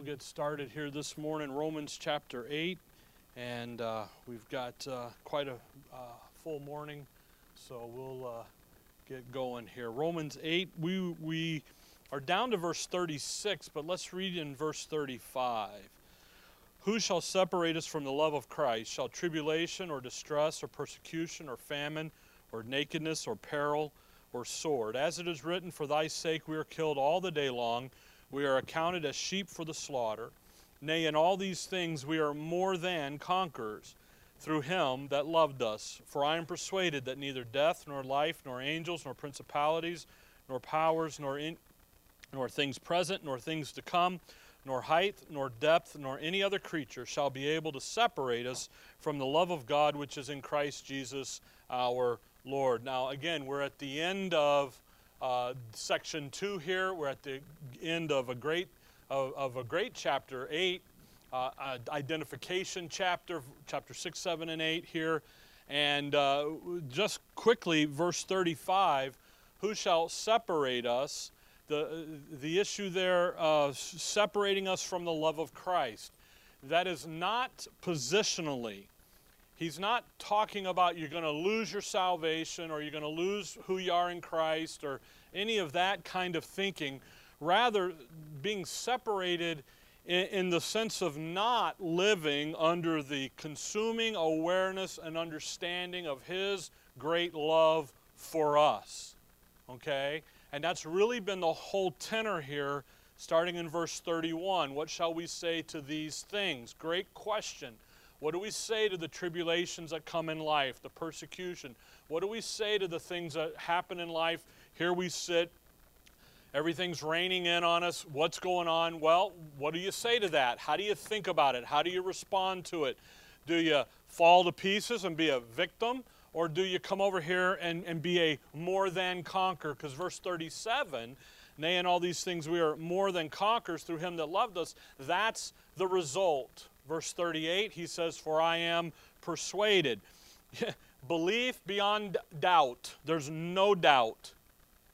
we'll get started here this morning, Romans chapter 8. And uh, we've got uh, quite a uh, full morning, so we'll uh, get going here. Romans 8, we, we are down to verse 36, but let's read in verse 35. Who shall separate us from the love of Christ? Shall tribulation or distress or persecution or famine or nakedness or peril or sword? As it is written, For thy sake we are killed all the day long. We are accounted as sheep for the slaughter. Nay, in all these things we are more than conquerors through him that loved us. For I am persuaded that neither death, nor life, nor angels, nor principalities, nor powers, nor, in, nor things present, nor things to come, nor height, nor depth, nor any other creature shall be able to separate us from the love of God which is in Christ Jesus our Lord. Now, again, we're at the end of uh, section two here. We're at the end of a great of, of a great chapter eight, uh, uh, identification chapter, chapter six, seven, and eight here, and uh, just quickly, verse thirty-five: Who shall separate us? The the issue there separating us from the love of Christ. That is not positionally. He's not talking about you're going to lose your salvation or you're going to lose who you are in Christ or any of that kind of thinking. Rather, being separated in, the sense of not living under the consuming awareness and understanding of His great love for us. Okay? And that's really been the whole tenor here, starting in verse 31. What shall we say to these things? Great question. What do we say to the tribulations that come in life, the persecution? What do we say to the things that happen in life? Here we sit, everything's raining in on us. What's going on? Well, what do you say to that? How do you think about it? How do you respond to it? Do you fall to pieces and be a victim? Or do you come over here and, and be a more than conqueror? Because verse 37 Nay, in all these things we are more than conquerors through him that loved us. That's the result Verse 38, he says, For I am persuaded. Belief beyond doubt. There's no doubt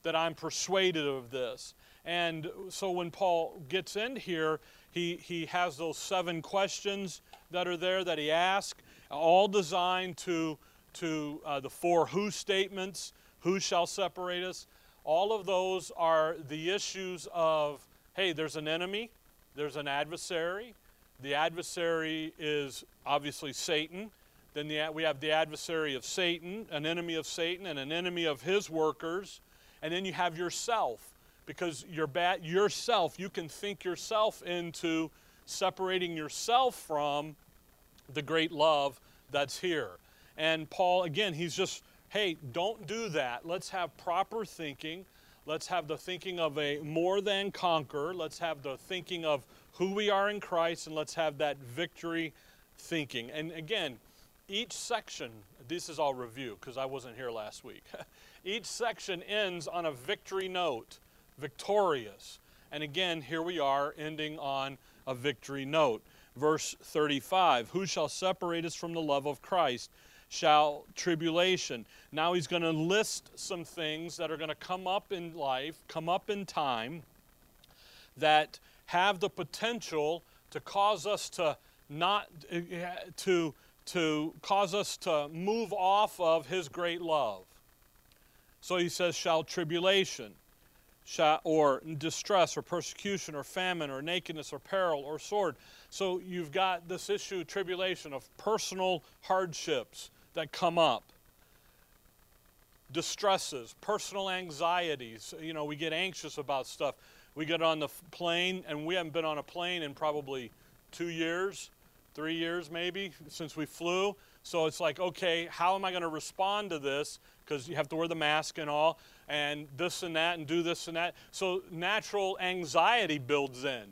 that I'm persuaded of this. And so when Paul gets in here, he, he has those seven questions that are there that he asks, all designed to, to uh, the four who statements who shall separate us. All of those are the issues of hey, there's an enemy, there's an adversary, the adversary is obviously Satan. Then the, we have the adversary of Satan, an enemy of Satan, and an enemy of his workers. And then you have yourself, because you're bad yourself. You can think yourself into separating yourself from the great love that's here. And Paul, again, he's just, hey, don't do that. Let's have proper thinking. Let's have the thinking of a more than conqueror. Let's have the thinking of who we are in Christ, and let's have that victory thinking. And again, each section, this is all review because I wasn't here last week. each section ends on a victory note, victorious. And again, here we are ending on a victory note. Verse 35 Who shall separate us from the love of Christ? Shall tribulation. Now he's going to list some things that are going to come up in life, come up in time, that have the potential to cause us to not to to cause us to move off of his great love. So he says, shall tribulation, shall, or distress, or persecution, or famine, or nakedness, or peril, or sword. So you've got this issue, of tribulation, of personal hardships that come up distresses, personal anxieties. You know, we get anxious about stuff. We get on the plane, and we haven't been on a plane in probably two years, three years maybe, since we flew. So it's like, okay, how am I going to respond to this? Because you have to wear the mask and all, and this and that, and do this and that. So natural anxiety builds in,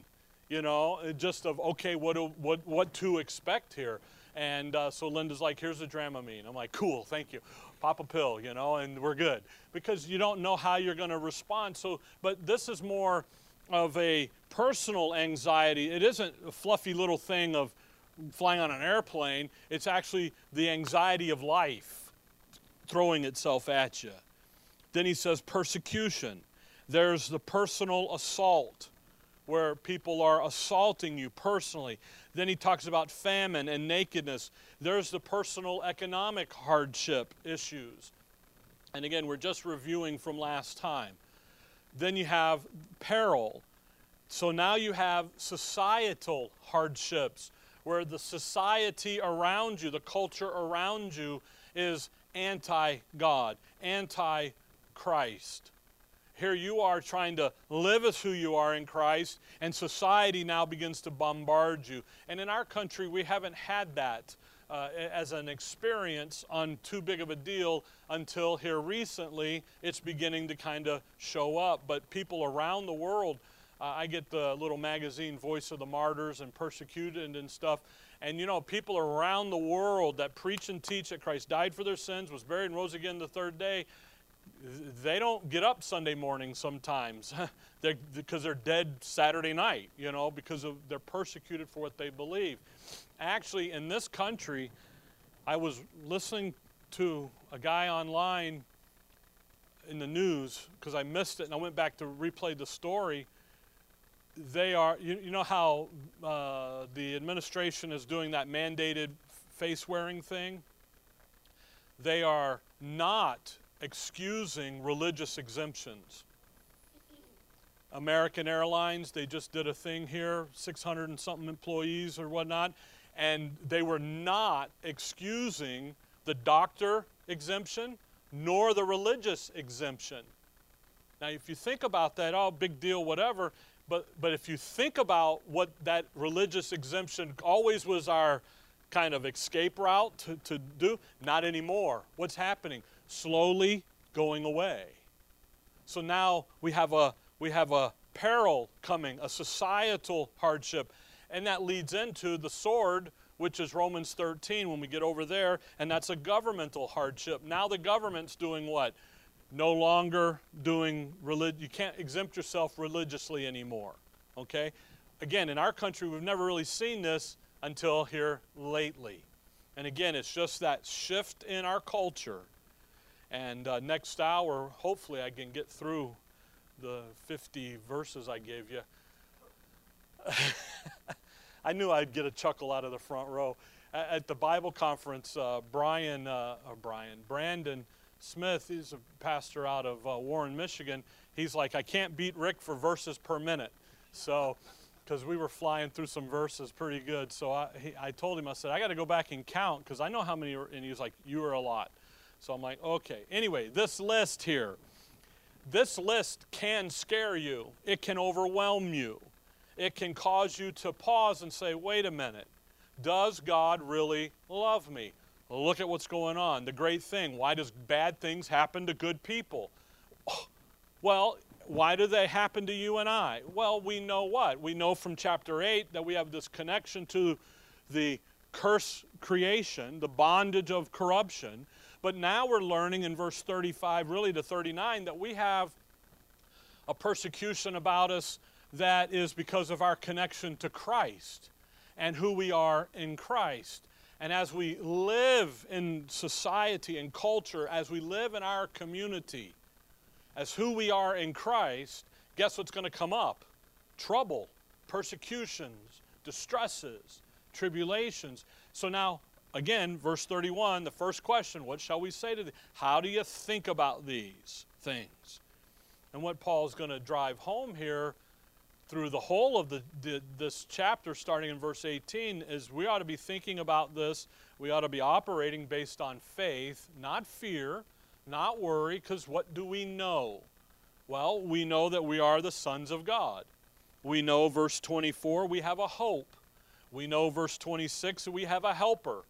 you know, just of, okay, what, what, what to expect here. And uh, so Linda's like, here's the Dramamine. I'm like, cool, thank you pop a pill, you know, and we're good. Because you don't know how you're going to respond. So, but this is more of a personal anxiety. It isn't a fluffy little thing of flying on an airplane. It's actually the anxiety of life throwing itself at you. Then he says persecution. There's the personal assault where people are assaulting you personally. Then he talks about famine and nakedness. There's the personal economic hardship issues. And again, we're just reviewing from last time. Then you have peril. So now you have societal hardships where the society around you, the culture around you, is anti God, anti Christ. Here you are trying to live as who you are in Christ, and society now begins to bombard you. And in our country, we haven't had that uh, as an experience on too big of a deal until here recently it's beginning to kind of show up. But people around the world, uh, I get the little magazine Voice of the Martyrs and Persecuted and stuff. And you know, people around the world that preach and teach that Christ died for their sins, was buried, and rose again the third day, they don't get up Sunday morning sometimes they're, because they're dead Saturday night, you know, because of, they're persecuted for what they believe. Actually, in this country, I was listening to a guy online in the news because I missed it and I went back to replay the story. They are, you, you know how uh, the administration is doing that mandated face wearing thing? They are not excusing religious exemptions. American Airlines, they just did a thing here, 600 and something employees or whatnot, and they were not excusing the doctor exemption nor the religious exemption. Now, if you think about that, oh, big deal, whatever, but, but if you think about what that religious exemption always was our kind of escape route to, to do, not anymore. What's happening? Slowly going away. So now we have a, we have a peril coming, a societal hardship. And that leads into the sword, which is Romans 13 when we get over there, and that's a governmental hardship. Now the government's doing what? No longer doing religion. You can't exempt yourself religiously anymore. Okay? Again, in our country, we've never really seen this until here lately. And again, it's just that shift in our culture. And uh, next hour, hopefully, I can get through the 50 verses I gave you. I knew I'd get a chuckle out of the front row. At the Bible conference, uh, Brian, uh, Brian, Brandon Smith, he's a pastor out of uh, Warren, Michigan. He's like, I can't beat Rick for verses per minute. So, because we were flying through some verses pretty good. So I, he, I told him, I said, I got to go back and count because I know how many, are, and he was like, You are a lot. So I'm like, okay. Anyway, this list here this list can scare you, it can overwhelm you, it can cause you to pause and say, wait a minute, does God really love me? Look at what's going on. The great thing why does bad things happen to good people? Oh, well, why do they happen to you and I? Well, we know what? We know from chapter 8 that we have this connection to the curse creation, the bondage of corruption. But now we're learning in verse 35, really to 39, that we have a persecution about us that is because of our connection to Christ and who we are in Christ. And as we live in society and culture, as we live in our community, as who we are in Christ, guess what's going to come up? Trouble, persecutions, distresses, tribulations. So now again, verse 31, the first question, what shall we say to thee? How do you think about these things? And what Paul's going to drive home here through the whole of the, the, this chapter, starting in verse 18, is we ought to be thinking about this. We ought to be operating based on faith, not fear, not worry, because what do we know? Well, we know that we are the sons of God. We know, verse 24, we have a hope. We know, verse 26, we have a helper.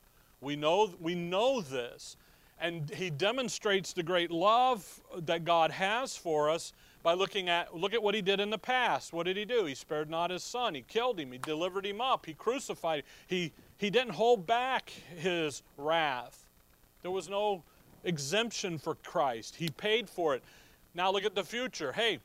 We know, we know this. And he demonstrates the great love that God has for us by looking at look at what he did in the past. What did he do? He spared not his son. He killed him. He delivered him up. He crucified him. He he didn't hold back his wrath. There was no exemption for Christ. He paid for it. Now look at the future. Hey,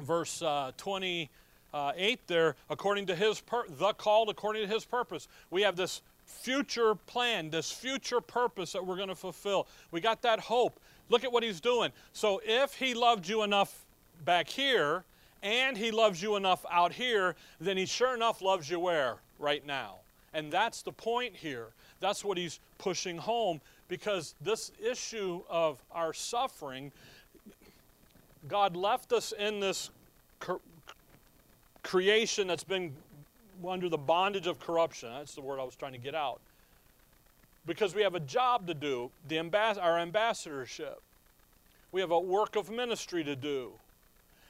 verse uh, 28 there, according to his the called according to his purpose. We have this future plan, this future purpose that we're going to fulfill. We got that hope. Look at what he's doing. So if he loved you enough back here and he loves you enough out here, then he sure enough loves you where? Right now. And that's the point here. That's what he's pushing home because this issue of our suffering, God left us in this creation that's been under the bondage of corruption. That's the word I was trying to get out. Because we have a job to do, the ambas- our ambassadorship. We have a work of ministry to do.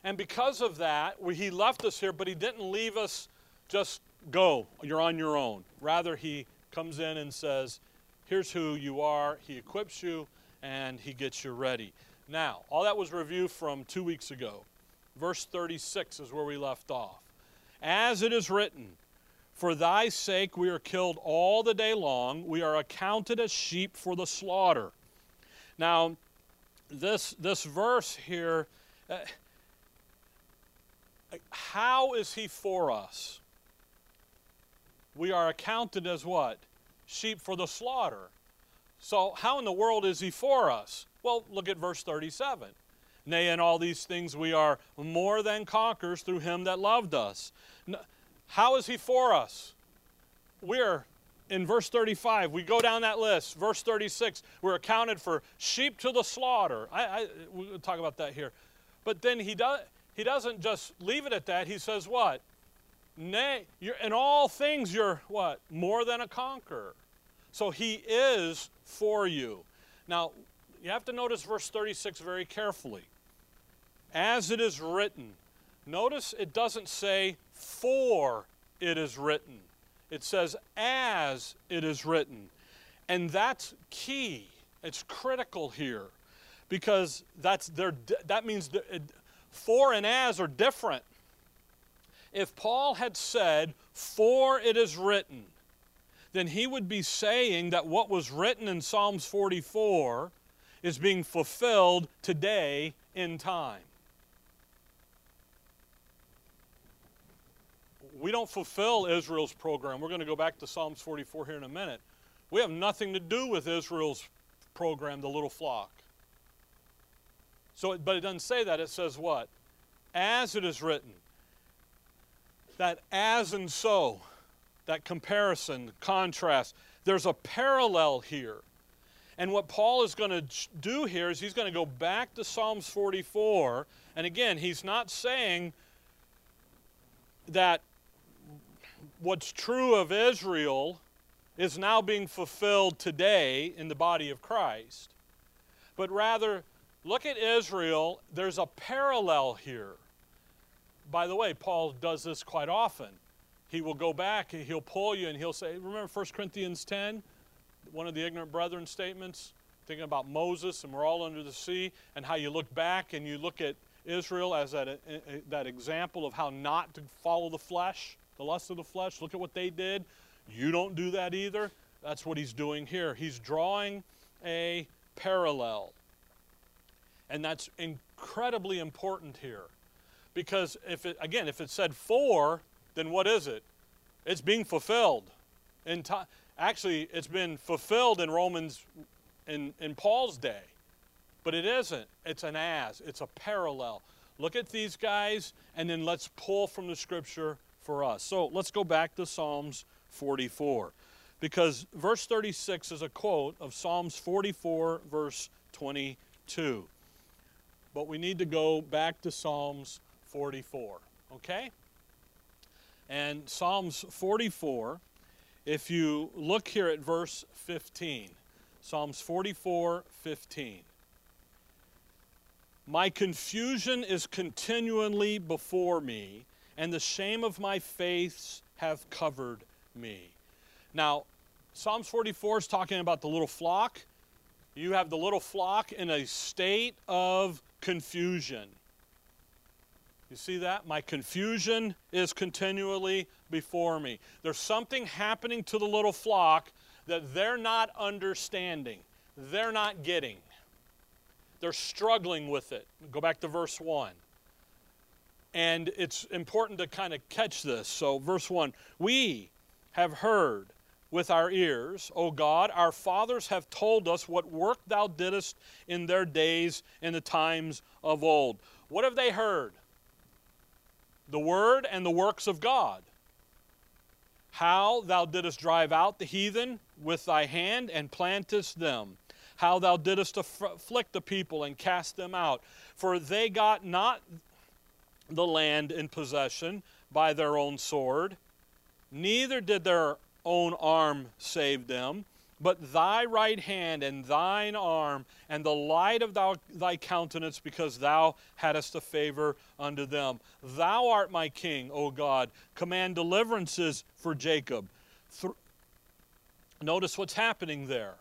And because of that, he left us here, but he didn't leave us just go, you're on your own. Rather, he comes in and says, here's who you are. He equips you and he gets you ready. Now, all that was review from two weeks ago. Verse 36 is where we left off. As it is written, For thy sake we are killed all the day long, we are accounted as sheep for the slaughter. Now, this, this verse here, uh, how is he for us? We are accounted as what? Sheep for the slaughter. So, how in the world is he for us? Well, look at verse 37. Nay, in all these things we are more than conquerors through him that loved us. How is he for us? We're in verse 35. We go down that list. Verse 36, we're accounted for sheep to the slaughter. I, I, we'll talk about that here. But then he, does, he doesn't just leave it at that. He says, What? Nay, in all things you're what? More than a conqueror. So he is for you. Now, you have to notice verse 36 very carefully. As it is written, notice it doesn't say for it is written, it says as it is written. And that's key. It's critical here because that's their, that means for and as are different. If Paul had said, For it is written, then he would be saying that what was written in Psalms 44 is being fulfilled today in time. We don't fulfill Israel's program. We're going to go back to Psalms 44 here in a minute. We have nothing to do with Israel's program, the little flock. So, but it doesn't say that. It says what? As it is written. That as and so, that comparison, contrast, there's a parallel here. And what Paul is going to do here is he's going to go back to Psalms 44. And again, he's not saying that what's true of Israel is now being fulfilled today in the body of Christ, but rather Look at Israel. There's a parallel here. By the way, Paul does this quite often. He will go back he'll pull you and he'll say, Remember 1 Corinthians 10? One of the ignorant brethren statements, thinking about Moses and we're all under the sea, and how you look back and you look at Israel as that, uh, uh, that example of how not to follow the flesh, the lust of the flesh. Look at what they did. You don't do that either. That's what he's doing here. He's drawing a parallel. And that's incredibly important here. Because if it, again, if it said for, then what is it? It's being fulfilled. In actually, it's been fulfilled in Romans in, in Paul's day. But it isn't. It's an as, it's a parallel. Look at these guys, and then let's pull from the scripture for us. So let's go back to Psalms 44. Because verse 36 is a quote of Psalms 44, verse 22 but we need to go back to Psalms 44, okay? And Psalms 44, if you look here at verse 15, Psalms 44, 15. My confusion is continually before me, and the shame of my face have covered me. Now, Psalms 44 is talking about the little flock. You have the little flock in a state of confusion. You see that? My confusion is continually before me. There's something happening to the little flock that they're not understanding, they're not getting. They're struggling with it. Go back to verse 1. And it's important to kind of catch this. So, verse 1 We have heard with our ears, O God. Our fathers have told us what work thou didst in their days in the times of old. What have they heard? the word and the works of God. How thou didst drive out the heathen with thy hand and plantest them. How thou didst afflict the people and cast them out. For they got not the land in possession by their own sword, neither did their own arm saved them, but thy right hand and thine arm and the light of thou, thy countenance, because thou hadst a favor unto them. Thou art my king, O God. Command deliverances for Jacob. Th- Notice what's happening there.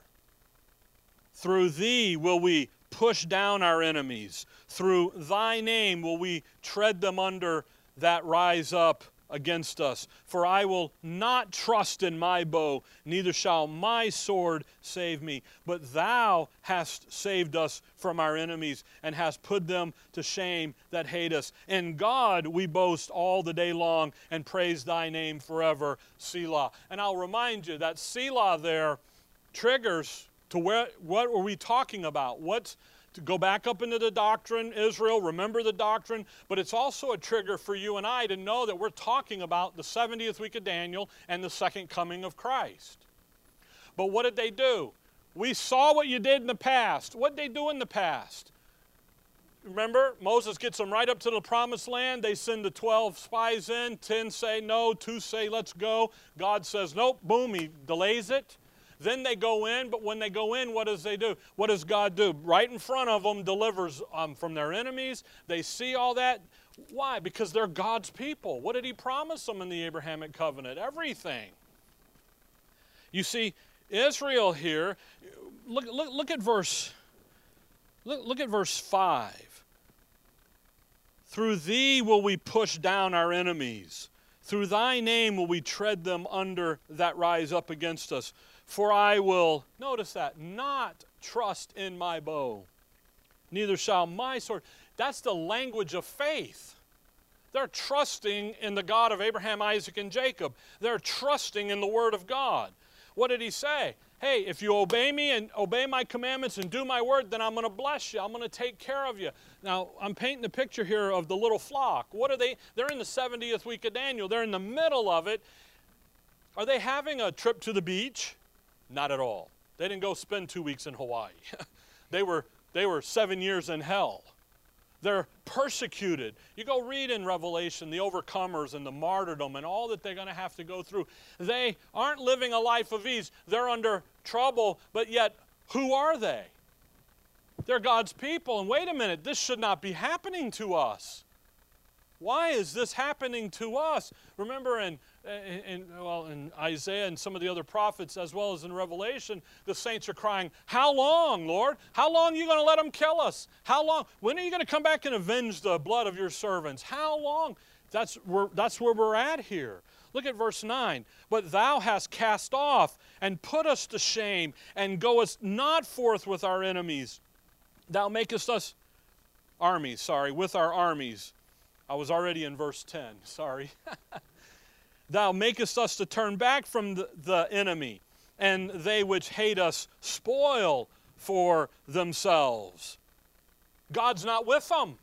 Through thee will we push down our enemies. Through thy name will we tread them under that rise up against us. For I will not trust in my bow, neither shall my sword save me. But thou hast saved us from our enemies, and hast put them to shame that hate us. In God we boast all the day long, and praise thy name forever. Selah. And I'll remind you that Selah there triggers to where what were we talking about? What's to go back up into the doctrine, Israel, remember the doctrine, but it's also a trigger for you and I to know that we're talking about the 70th week of Daniel and the second coming of Christ. But what did they do? We saw what you did in the past. What did they do in the past? Remember, Moses gets them right up to the promised land. They send the 12 spies in. 10 say no, 2 say let's go. God says nope, boom, he delays it. Then they go in, but when they go in, what does they do? What does God do? Right in front of them, delivers um, from their enemies. They see all that. Why? Because they're God's people. What did He promise them in the Abrahamic covenant? Everything. You see, Israel here, look, look, look at verse, look, look at verse 5. Through thee will we push down our enemies. Through thy name will we tread them under that rise up against us. For I will, notice that, not trust in my bow, neither shall my sword. That's the language of faith. They're trusting in the God of Abraham, Isaac, and Jacob. They're trusting in the Word of God. What did he say? Hey, if you obey me and obey my commandments and do my word, then I'm going to bless you. I'm going to take care of you. Now, I'm painting the picture here of the little flock. What are they? They're in the 70th week of Daniel. They're in the middle of it. Are they having a trip to the beach? Not at all. They didn't go spend two weeks in Hawaii. they, were, they were seven years in hell. They're persecuted. You go read in Revelation the overcomers and the martyrdom and all that they're going to have to go through. They aren't living a life of ease. They're under trouble, but yet, who are they? They're God's people. And wait a minute, this should not be happening to us. Why is this happening to us? Remember in Uh, in, well, in Isaiah and some of the other prophets, as well as in Revelation, the saints are crying, How long, Lord? How long are you going to let them kill us? How long? When are you going to come back and avenge the blood of your servants? How long? That's where, that's where we're at here. Look at verse 9. But thou hast cast off and put us to shame, and goest not forth with our enemies. Thou makest us armies, sorry, with our armies. I was already in verse 10, sorry. Thou makest us to turn back from the, the enemy, and they which hate us spoil for themselves. God's not with them.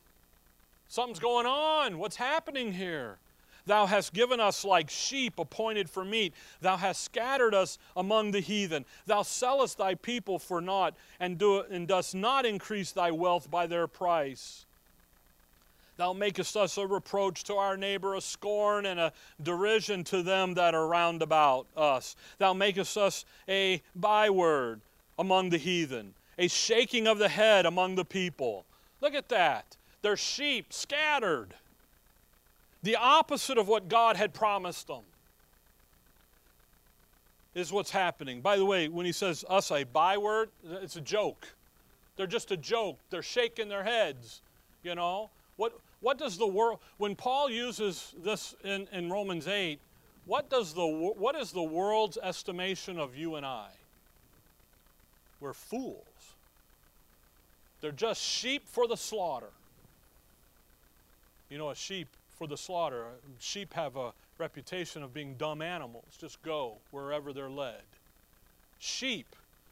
Something's going on. What's happening here? Thou hast given us like sheep appointed for meat. Thou hast scattered us among the heathen. Thou sellest thy people for naught, and, do, and dost not increase thy wealth by their price. Thou makest us a reproach to our neighbor, a scorn and a derision to them that are round about us. Thou makest us a byword among the heathen, a shaking of the head among the people. Look at that. They're sheep scattered. The opposite of what God had promised them is what's happening. By the way, when he says us a byword, it's a joke. They're just a joke. They're shaking their heads, you know. What what does the world, when Paul uses this in, in Romans 8, what, does the, what is the world's estimation of you and I? We're fools. They're just sheep for the slaughter. You know, a sheep for the slaughter, uh, sheep have a reputation of being dumb animals, just go wherever they're led. Sheep.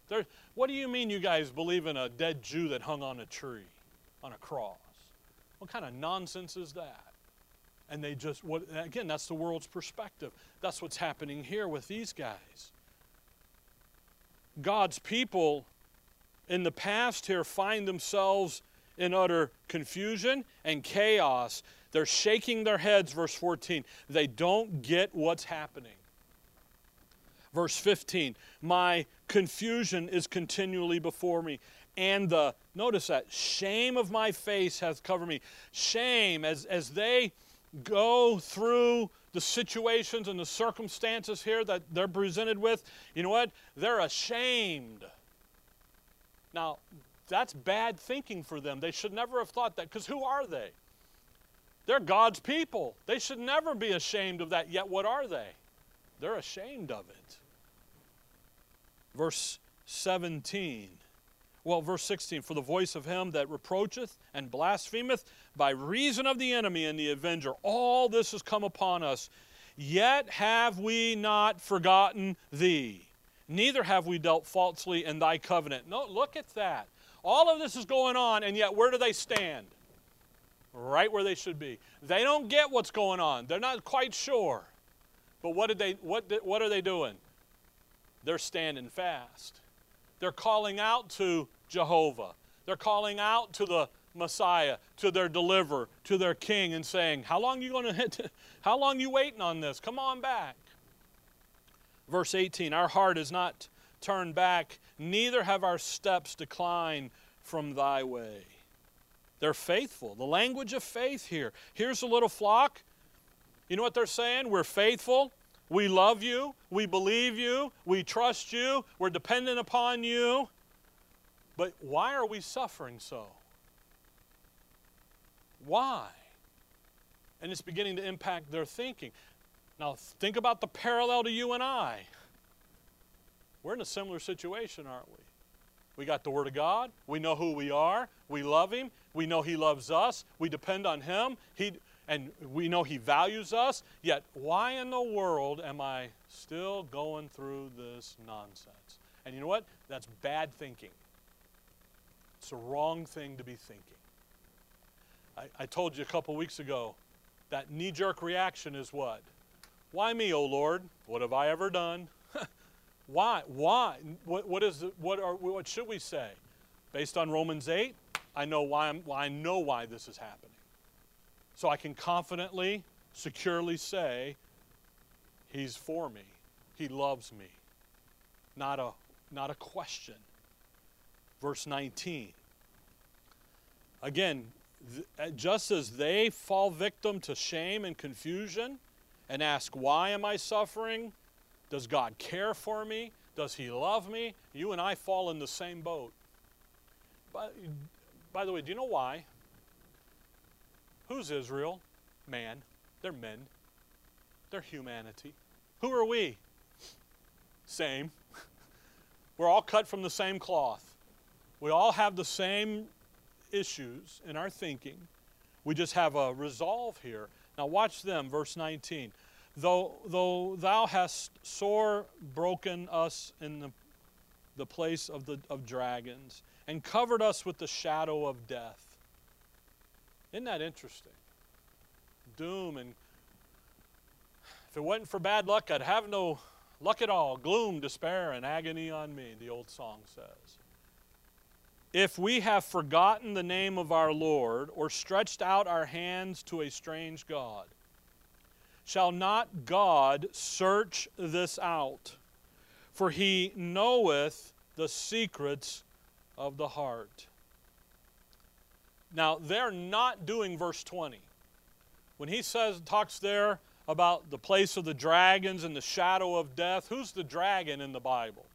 They're, what do you mean you guys believe in a dead Jew that hung on a tree, on a cross? What kind of nonsense is that? And they just, what, again, that's the world's perspective. That's what's happening here with these guys. God's people in the past here find themselves in utter confusion and chaos. They're shaking their heads, verse 14. They don't get what's happening. Verse 15, my confusion is continually before me, and the, notice that, shame of my face hath covered me. Shame, as, as they go through the situations and the circumstances here that they're presented with, you know what? They're ashamed. Now, that's bad thinking for them. They should never have thought that, because who are they? They're God's people. They should never be ashamed of that. Yet, what are they? They're ashamed of it. Verse 17. Well, verse 16 For the voice of him that reproacheth and blasphemeth by reason of the enemy and the avenger, all this has come upon us. Yet have we not forgotten thee, neither have we dealt falsely in thy covenant. No, look at that. All of this is going on, and yet where do they stand? Right where they should be. They don't get what's going on. They're not quite sure. But what did they what what are they doing? they're standing fast. They're calling out to Jehovah. They're calling out to the Messiah, to their deliverer, to their king and saying, "How long you going to how long you waiting on this? Come on back." Verse 18, "Our heart is not turned back, neither have our steps declined from thy way." They're faithful. The language of faith here. Here's a little flock. You know what they're saying? We're faithful. We love you. We believe you. We trust you. We're dependent upon you. But why are we suffering so? Why? And it's beginning to impact their thinking. Now, think about the parallel to you and I. We're in a similar situation, aren't we? We got the Word of God. We know who we are. We love Him. We know He loves us. We depend on Him. He, and we know He values us, yet why in the world am I still going through this nonsense? And you know what? That's bad thinking. It's a wrong thing to be thinking. I, I told you a couple weeks ago that knee jerk reaction is what? Why me, O Lord? What have I ever done? why? Why? What, what, is, what, are, what should we say? Based on Romans 8, I know why, I'm, I know why this is happening. So I can confidently, securely say, He's for me. He loves me. Not a, not a question. Verse 19. Again, uh, just as they fall victim to shame and confusion and ask, Why am I suffering? Does God care for me? Does He love me? You and I fall in the same boat. By, by the way, do you know why? Who's Israel? Man. They're men. They're humanity. Who are we? Same. We're all cut from the same cloth. We all have the same issues in our thinking. We just have a resolve here. Now, watch them, verse 19. Though, though thou hast sore broken us in the, the place of, the, of dragons, and covered us with the shadow of death, isn't that interesting? Doom and if it wasn't for bad luck, I'd have no luck at all. Gloom, despair, and agony on me, the old song says. If we have forgotten the name of our Lord or stretched out our hands to a strange God, shall not God search this out? For he knoweth the secrets of the heart. Now, they're not doing verse 20. When he says, talks there about the place of the dragons and the shadow of death, who's the dragon in the Bible?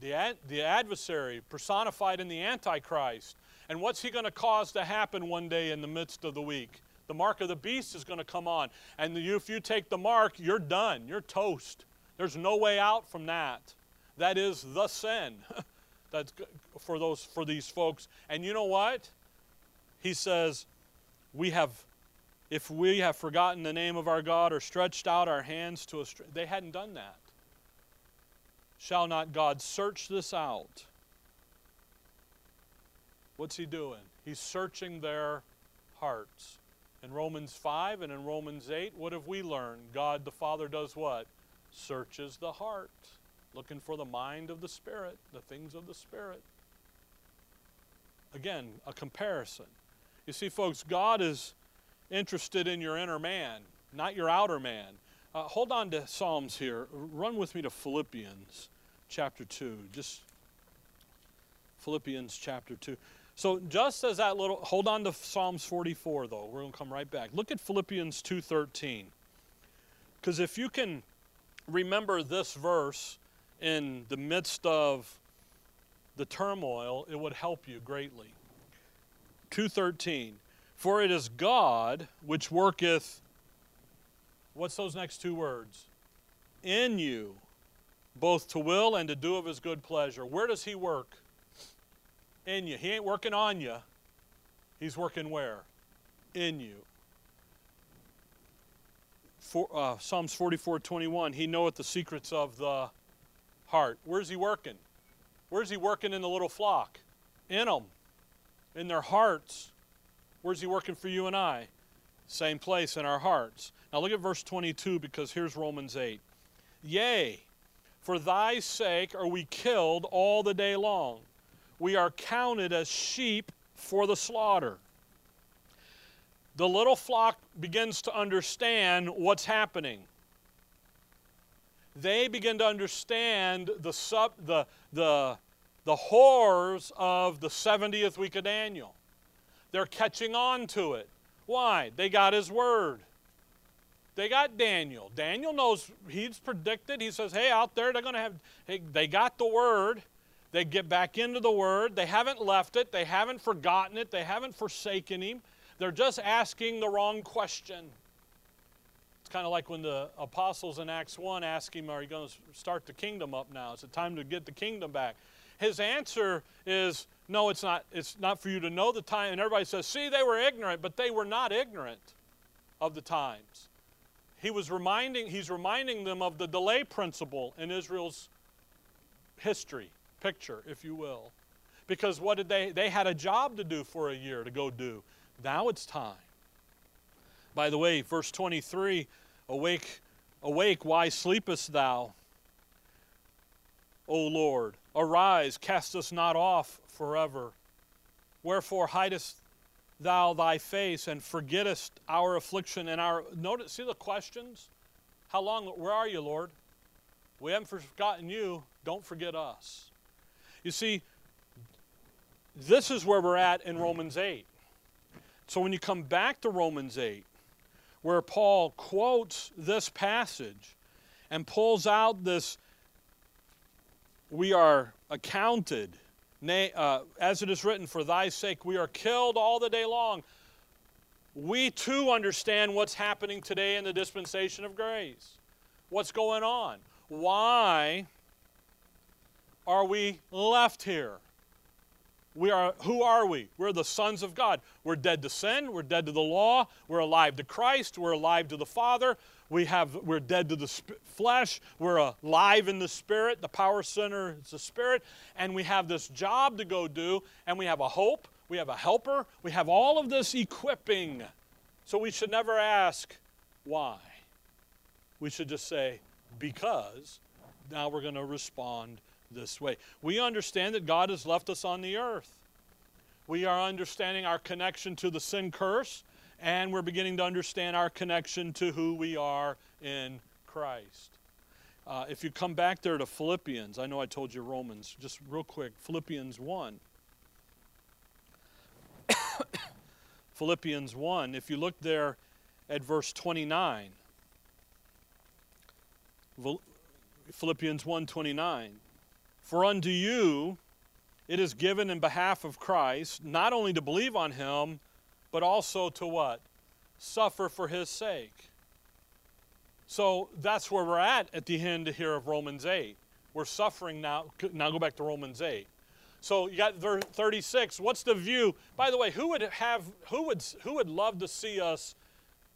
The, ad, the adversary personified in the Antichrist. And what's he going to cause to happen one day in the midst of the week? The mark of the beast is going to come on. And if you take the mark, you're done. You're toast. There's no way out from that. That is the sin that's for, those, for these folks. And you know what? He says, We have, if we have forgotten the name of our God or stretched out our hands to a, they hadn't done that. Shall not God search this out? What's he doing? He's searching their hearts In Romans 5 and in Romans 8, what have we learned? God the Father does what? Searches the heart, looking for the mind of the Spirit, the things of the Spirit. Again, a comparison. You see, folks, God is interested in your inner man, not your outer man. Uh, hold on to Psalms here. Run with me to Philippians chapter 2. Just Philippians chapter 2. So just as that little hold on to Psalms 44 though. We're going to come right back. Look at Philippians 2:13. Cuz if you can remember this verse in the midst of the turmoil, it would help you greatly. 2:13 For it is God which worketh What's those next two words? In you both to will and to do of his good pleasure. Where does he work? in you. He ain't working on you. He's working where? In you. For, uh, Psalms 44 21, he knoweth the secrets of the heart. Where's he working? Where's he working in the little flock? In them, in their hearts. Where's he working for you and I? Same place in our hearts. Now look at verse 22 because here's Romans 8. Yea, for thy sake are we killed all the day long we are counted as sheep for the slaughter. The little flock begins to understand what's happening. They begin to understand the, sub, the, the, the horrors of the 70th week of Daniel. They're catching on to it. Why? They got his word. They got Daniel. Daniel knows he's predicted. He says, hey, out there, they're going to have, hey, they got the word. They get back into the Word. They haven't left it. They haven't forgotten it. They haven't forsaken Him. They're just asking the wrong question. It's kind of like when the apostles in Acts 1 ask him, Are you going to start the kingdom up now? Is it time to get the kingdom back? His answer is, No, it's not. It's not for you to know the time. And everybody says, See, they were ignorant, but they were not ignorant of the times. He was reminding, he's reminding them of the delay principle in Israel's history picture, if you will. Because what did they they had a job to do for a year to go do. Now it's time. By the way, verse 23, awake awake why sleepest thou? O Lord, arise, cast us not off forever. Wherefore hidest thou thy face and forgettest our affliction and our notice see the questions? How long where are you, Lord? We haven't forgotten you, don't forget us. You see, this is where we're at in Romans 8. So when you come back to Romans 8, where Paul quotes this passage and pulls out this, we are accounted, uh, as it is written, for thy sake we are killed all the day long. We too understand what's happening today in the dispensation of grace. What's going on? Why are we left here? We are, who are we? We're the sons of God. We're dead to sin. We're dead to the law. We're alive to Christ. We're alive to the Father. We have, we're dead to the sp- flesh. We're alive in the Spirit. The power center is the Spirit. And we have this job to go do. And we have a hope. We have a helper. We have all of this equipping. So we should never ask, why? We should just say, because. Now we're going to respond this way. We understand that God has left us on the earth. We are understanding our connection to the sin curse, and we're beginning to understand our connection to who we are in Christ. Uh, if you come back there to Philippians, I know I told you Romans, just real quick, Philippians 1. Philippians 1, if you look there at verse 29, Philippians 1:29 for unto you it is given in behalf of Christ not only to believe on him, but also to what? Suffer for his sake. So that's where we're at at the end here of Romans 8. We're suffering now. Now go back to Romans 8. So you got 36. What's the view? By the way, who would have who would who would love to see us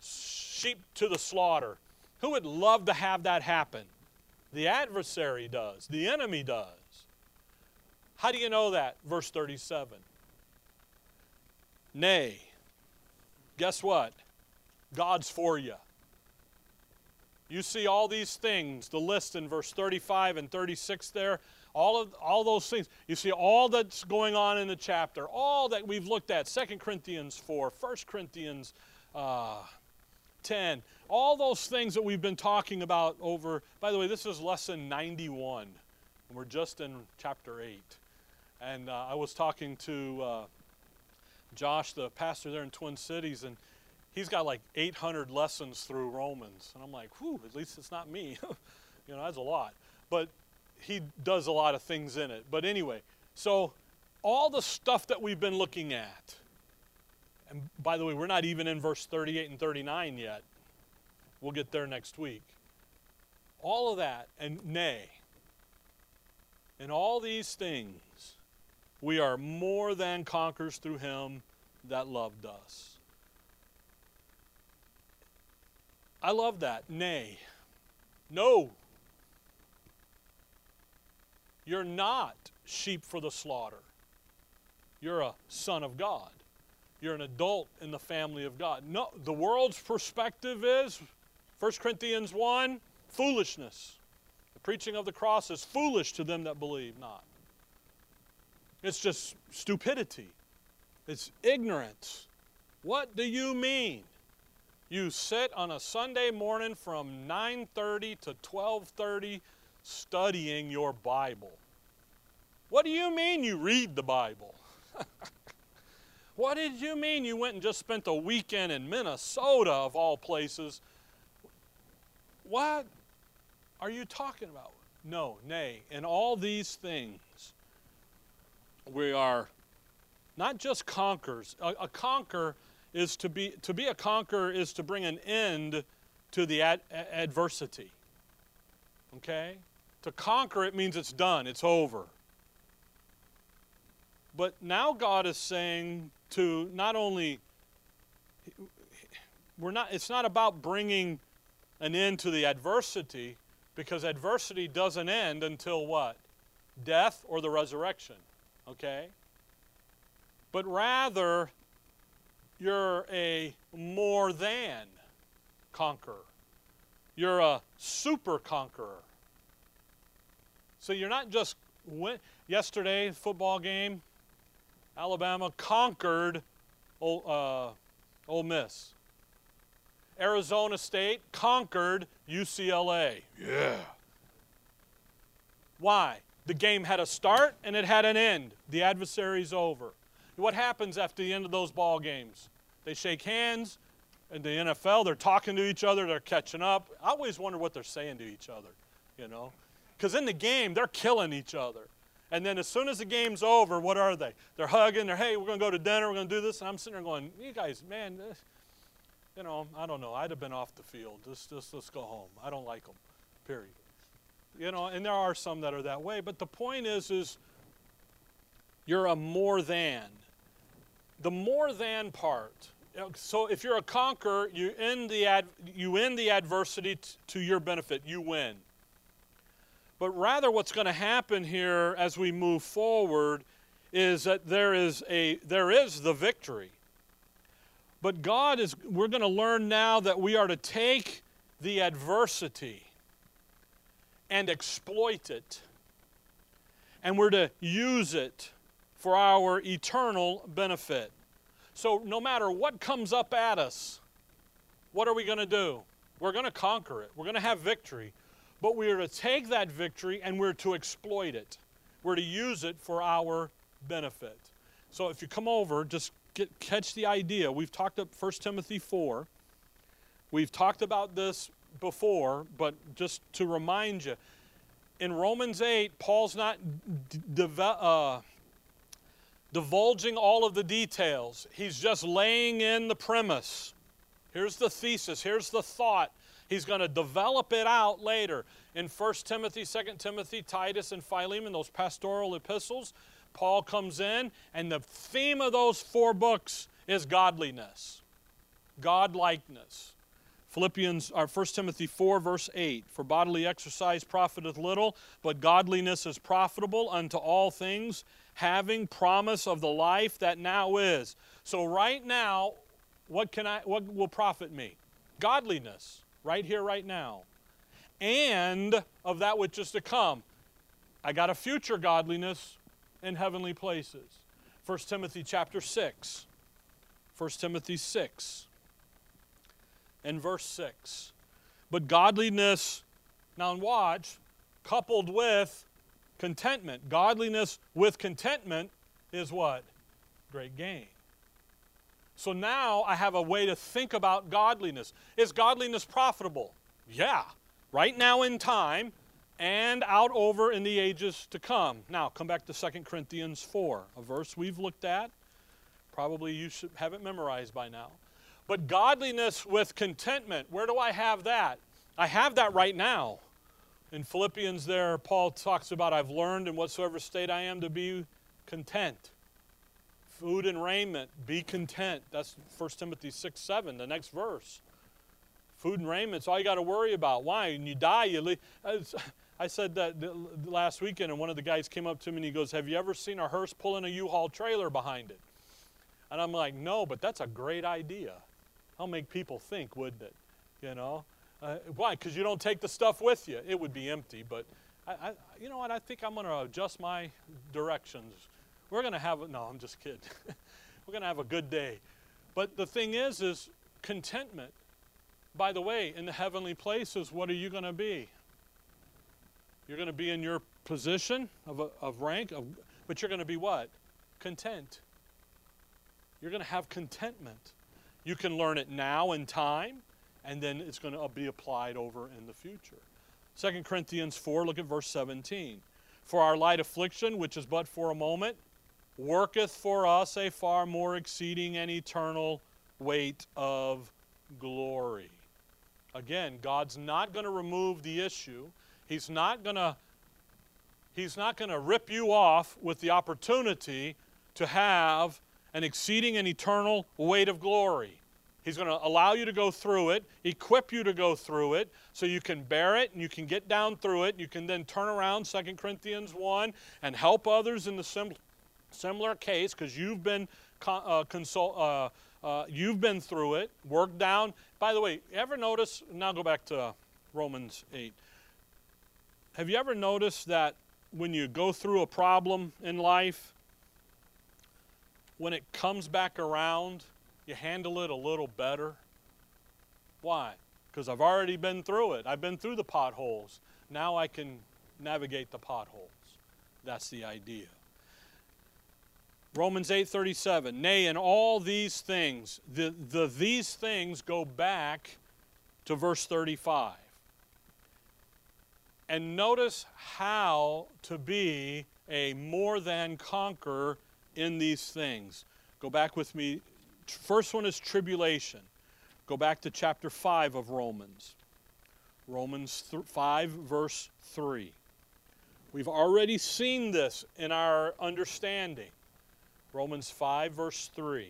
sheep to the slaughter? Who would love to have that happen? The adversary does. The enemy does. How do you know that? Verse 37. Nay, guess what? God's for you. You see all these things, the list in verse 35 and 36 there, all of all those things. You see all that's going on in the chapter, all that we've looked at, 2 Corinthians 4, 1 Corinthians uh, 10, all those things that we've been talking about over, by the way, this is lesson 91, and we're just in chapter 8. And uh, I was talking to uh, Josh, the pastor there in Twin Cities, and he's got like 800 lessons through Romans. And I'm like, whew, at least it's not me. you know, that's a lot. But he does a lot of things in it. But anyway, so all the stuff that we've been looking at, and by the way, we're not even in verse 38 and 39 yet. We'll get there next week. All of that, and nay, and all these things, we are more than conquerors through him that loved us. I love that. Nay. No. You're not sheep for the slaughter. You're a son of God. You're an adult in the family of God. No, the world's perspective is 1 Corinthians 1 foolishness. The preaching of the cross is foolish to them that believe not. It's just stupidity. It's ignorance. What do you mean? You sit on a Sunday morning from 9:30 to 12:30 studying your Bible. What do you mean you read the Bible? what did you mean you went and just spent a weekend in Minnesota of all places? What are you talking about? No, nay, in all these things we are not just conquerors. A, a conquer is to be to be a conqueror is to bring an end to the ad, adversity. Okay? To conquer it means it's done, it's over. But now God is saying to not only we're not it's not about bringing an end to the adversity because adversity doesn't end until what? Death or the resurrection okay? But rather, you're a more than conqueror. You're a super conqueror. So you're not just win- yesterday football game. Alabama conquered Ole, uh, Ole Miss. Arizona State conquered UCLA. Yeah. Why? The game had a start and it had an end. The adversary's over. What happens after the end of those ball games? They shake hands. In the NFL, they're talking to each other, they're catching up. I always wonder what they're saying to each other, you know? Because in the game, they're killing each other. And then as soon as the game's over, what are they? They're hugging, they're, hey, we're going to go to dinner, we're going to do this. And I'm sitting there going, you guys, man, this, you know, I don't know. I'd have been off the field. Just, just let's go home. I don't like them, period you know, and there are some that are that way. But the point is, is you're a more than. The more than part. So if you're a conqueror, you end the ad, you end the adversity t- to your benefit. You win. But rather, what's going to happen here as we move forward is that there is a there is the victory. But God is we're going to learn now that we are to take the adversity and exploit it. And we're to use it for our eternal benefit. So, no matter what comes up at us, what are we going to do? We're going to conquer it. We're going to have victory. But we are to take that victory and we're to exploit it. We're to use it for our benefit. So, if you come over, just get, catch the idea. We've talked about 1 Timothy 4. We've talked about this before, but just to remind you, in Romans 8, Paul's not uh, divulging all of the details. He's just laying in the premise. Here's the thesis, here's the thought. He's going to develop it out later. In 1 Timothy, 2 Timothy, Titus, and Philemon, those pastoral epistles, Paul comes in, and the theme of those four books is godliness, godlikeness. Philippians or 1 Timothy 4 verse 8 For bodily exercise profiteth little but godliness is profitable unto all things having promise of the life that now is. So right now what can I what will profit me? Godliness, right here, right now. And of that which is to come. I got a future godliness in heavenly places. 1 Timothy chapter 6. 1 Timothy 6 and verse 6. But godliness, now watch, coupled with contentment. Godliness with contentment is what? Great gain. So now I have a way to think about godliness. Is godliness profitable? Yeah. Right now in time and out over in the ages to come. Now, come back to 2 Corinthians 4, a verse we've looked at. Probably you should have it memorized by now. But godliness with contentment, where do I have that? I have that right now. In Philippians, there, Paul talks about, I've learned in whatsoever state I am to be content. Food and raiment, be content. That's 1 Timothy 6 7, the next verse. Food and raiment's all you got to worry about. Why? When you die, you leave. I said that last weekend, and one of the guys came up to me and he goes, Have you ever seen a hearse pulling a U Haul trailer behind it? And I'm like, No, but that's a great idea. I'll make people think, wouldn't it? You know? Uh, why? Because you don't take the stuff with you. It would be empty. But I, I you know what? I think I'm going to adjust my directions. We're going to have, no, I'm just kidding. We're going to have a good day. But the thing is, is contentment. By the way, in the heavenly places, what are you going to be? You're going to be in your position of, a, of rank, of, but you're going to be what? Content. You're going to have contentment. You can learn it now in time, and then it's going to uh, be applied over in the future. 2 Corinthians 4, look at verse 17. For our light affliction, which is but for a moment, worketh for us a far more exceeding and eternal weight of glory. Again, God's not going to remove the issue. He's not going to He's not going to rip you off with the opportunity to have an exceeding and eternal weight of glory. He's going to allow you to go through it, equip you to go through it, so you can bear it and you can get down through it. You can then turn around, 2 Corinthians 1, and help others in the sim- similar case because you've been uh, consult, uh, uh, you've been through it, worked down. By the way, ever notice? Now go back to Romans 8. Have you ever noticed that when you go through a problem in life, when it comes back around, you handle it a little better. Why? Because I've already been through it. I've been through the potholes. Now I can navigate the potholes. That's the idea. Romans 8:37 Nay in all these things the, the these things go back to verse 35. And notice how to be a more than conqueror in these things. Go back with me. First one is tribulation. Go back to chapter 5 of Romans. Romans 5, verse 3. We've already seen this in our understanding. Romans 5, verse 3.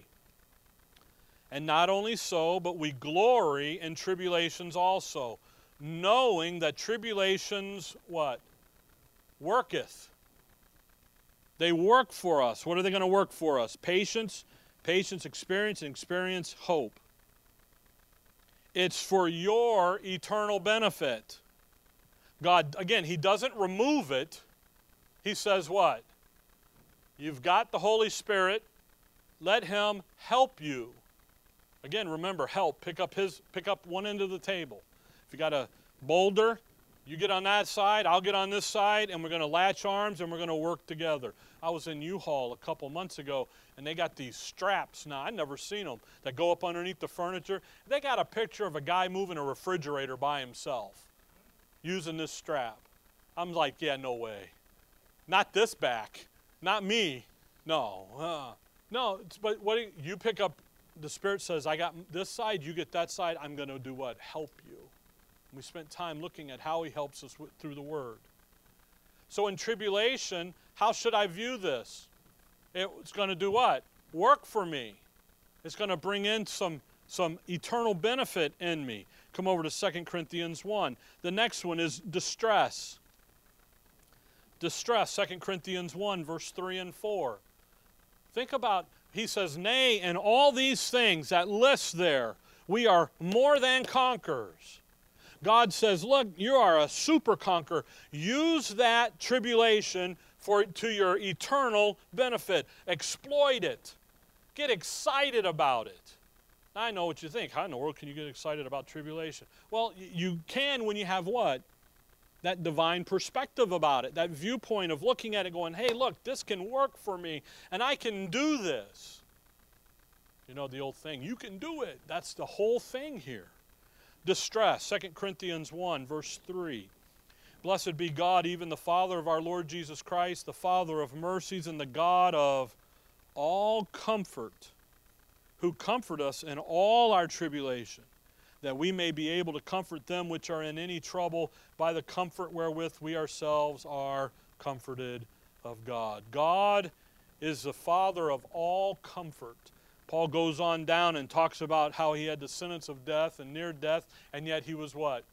And not only so, but we glory in tribulations also, knowing that tribulations, what? Worketh they work for us. What are they going to work for us? Patience, patience, experience, and experience, hope. It's for your eternal benefit. God, again, He doesn't remove it. He says, What? You've got the Holy Spirit. Let Him help you. Again, remember, help. Pick up his pick up one end of the table. If you got a boulder, you get on that side, I'll get on this side, and we're going to latch arms and we're going to work together. I was in U-Haul a couple months ago, and they got these straps. Now, I've never seen them that go up underneath the furniture. They got a picture of a guy moving a refrigerator by himself using this strap. I'm like, yeah, no way. Not this back. Not me. No. Uh, no, but what you pick up, the Spirit says, I got this side, you get that side. I'm going to do what? Help you. We spent time looking at how He helps us through the Word. So in tribulation, how should I view this? It's going to do what? Work for me. It's going to bring in some, some eternal benefit in me. Come over to 2 Corinthians 1. The next one is distress. Distress, 2 Corinthians 1, verse 3 and 4. Think about he says, Nay, in all these things, that list there, we are more than conquerors. God says, Look, you are a super conqueror. Use that tribulation for, to your eternal benefit. Exploit it. Get excited about it. I know what you think. How in the world can you get excited about tribulation? Well, you can when you have what? That divine perspective about it, that viewpoint of looking at it going, hey, look, this can work for me, and I can do this. You know the old thing, you can do it. That's the whole thing here. Distress, 2 Corinthians 1, verse 3. Blessed be God, even the Father of our Lord Jesus Christ, the Father of mercies and the God of all comfort, who comfort us in all our tribulation, that we may be able to comfort them which are in any trouble by the comfort wherewith we ourselves are comforted of God. God is the Father of all comfort. Paul goes on down and talks about how he had the sentence of death and near death, and yet he was what?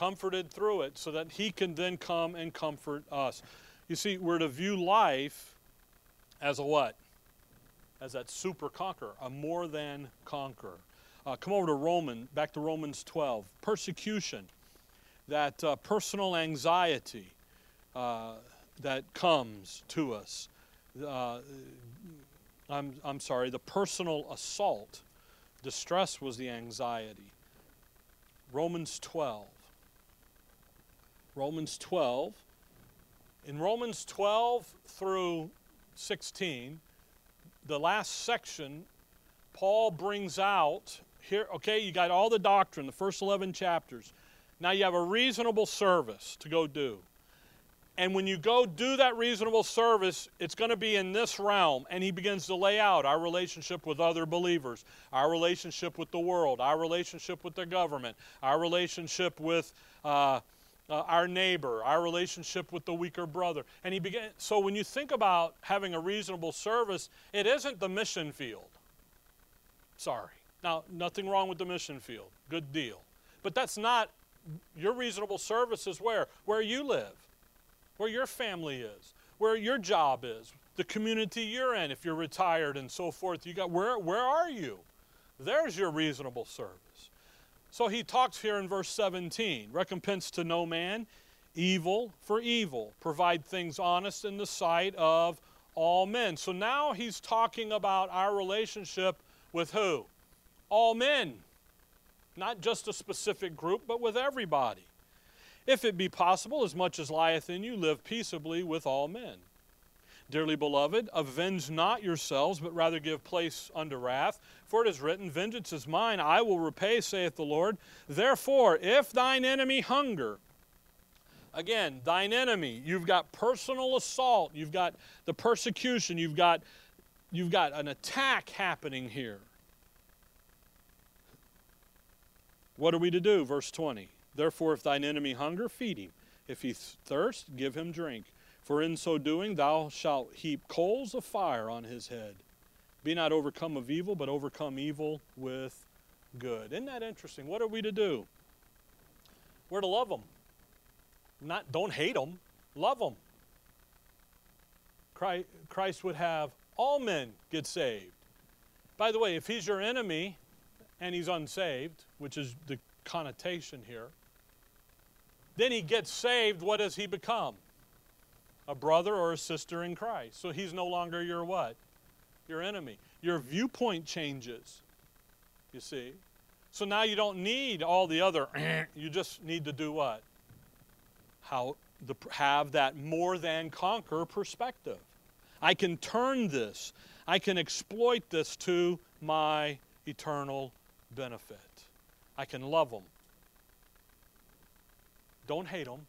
Comforted through it so that he can then come and comfort us. You see, we're to view life as a what? As that super conqueror, a more than conqueror. Uh, come over to Roman, back to Romans 12. Persecution, that uh, personal anxiety uh, that comes to us. Uh, I'm, I'm sorry, the personal assault. Distress was the anxiety. Romans 12. Romans 12. In Romans 12 through 16, the last section, Paul brings out here, okay, you got all the doctrine, the first 11 chapters. Now you have a reasonable service to go do. And when you go do that reasonable service, it's going to be in this realm. And he begins to lay out our relationship with other believers, our relationship with the world, our relationship with the government, our relationship with uh, uh, our neighbor, our relationship with the weaker brother. And he began, so when you think about having a reasonable service, it isn't the mission field. Sorry. Now, nothing wrong with the mission field. Good deal. But that's not, your reasonable service is where? Where you live, where your family is, where your job is, the community you're in, if you're retired and so forth. You got, where, where are you? There's your reasonable service. So he talks here in verse 17 recompense to no man, evil for evil, provide things honest in the sight of all men. So now he's talking about our relationship with who? All men. Not just a specific group, but with everybody. If it be possible, as much as lieth in you, live peaceably with all men. Dearly beloved, avenge not yourselves, but rather give place unto wrath. For it is written, Vengeance is mine, I will repay, saith the Lord. Therefore, if thine enemy hunger, again, thine enemy, you've got personal assault, you've got the persecution, you've got, you've got an attack happening here. What are we to do? Verse 20. Therefore, if thine enemy hunger, feed him. If he thirst, give him drink. For in so doing thou shalt heap coals of fire on his head. Be not overcome of evil, but overcome evil with good. Isn't that interesting? What are we to do? We're to love them. Not don't hate them, love them. Christ would have all men get saved. By the way, if he's your enemy and he's unsaved, which is the connotation here, then he gets saved, what does he become? a brother or a sister in Christ. So he's no longer your what? Your enemy. Your viewpoint changes, you see. So now you don't need all the other, you just need to do what? How the, have that more than conquer perspective. I can turn this, I can exploit this to my eternal benefit. I can love them. Don't hate them.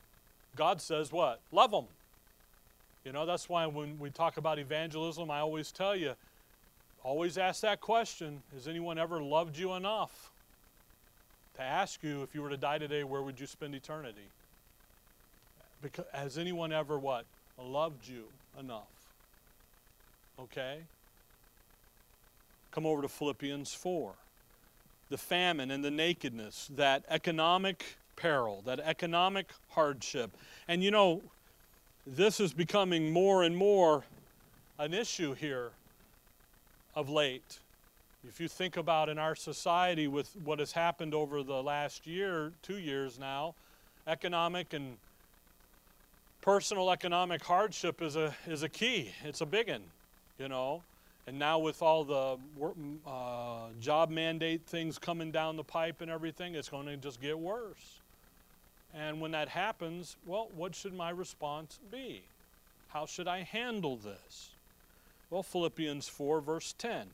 God says what? Love them. You know, that's why when we talk about evangelism, I always tell you, always ask that question Has anyone ever loved you enough to ask you if you were to die today, where would you spend eternity? Because, has anyone ever what? Loved you enough? Okay? Come over to Philippians 4. The famine and the nakedness, that economic peril, that economic hardship. And you know, this is becoming more and more an issue here. Of late. If you think about in our society with what has happened over the last year, two years now, economic and personal economic hardship is a is a key. It's a big one, you know. And now with all the uh, job mandate things coming down the pipe and everything, it's going to just get worse. And when that happens, well, what should my response be? How should I handle this? Well, Philippians 4, verse 10.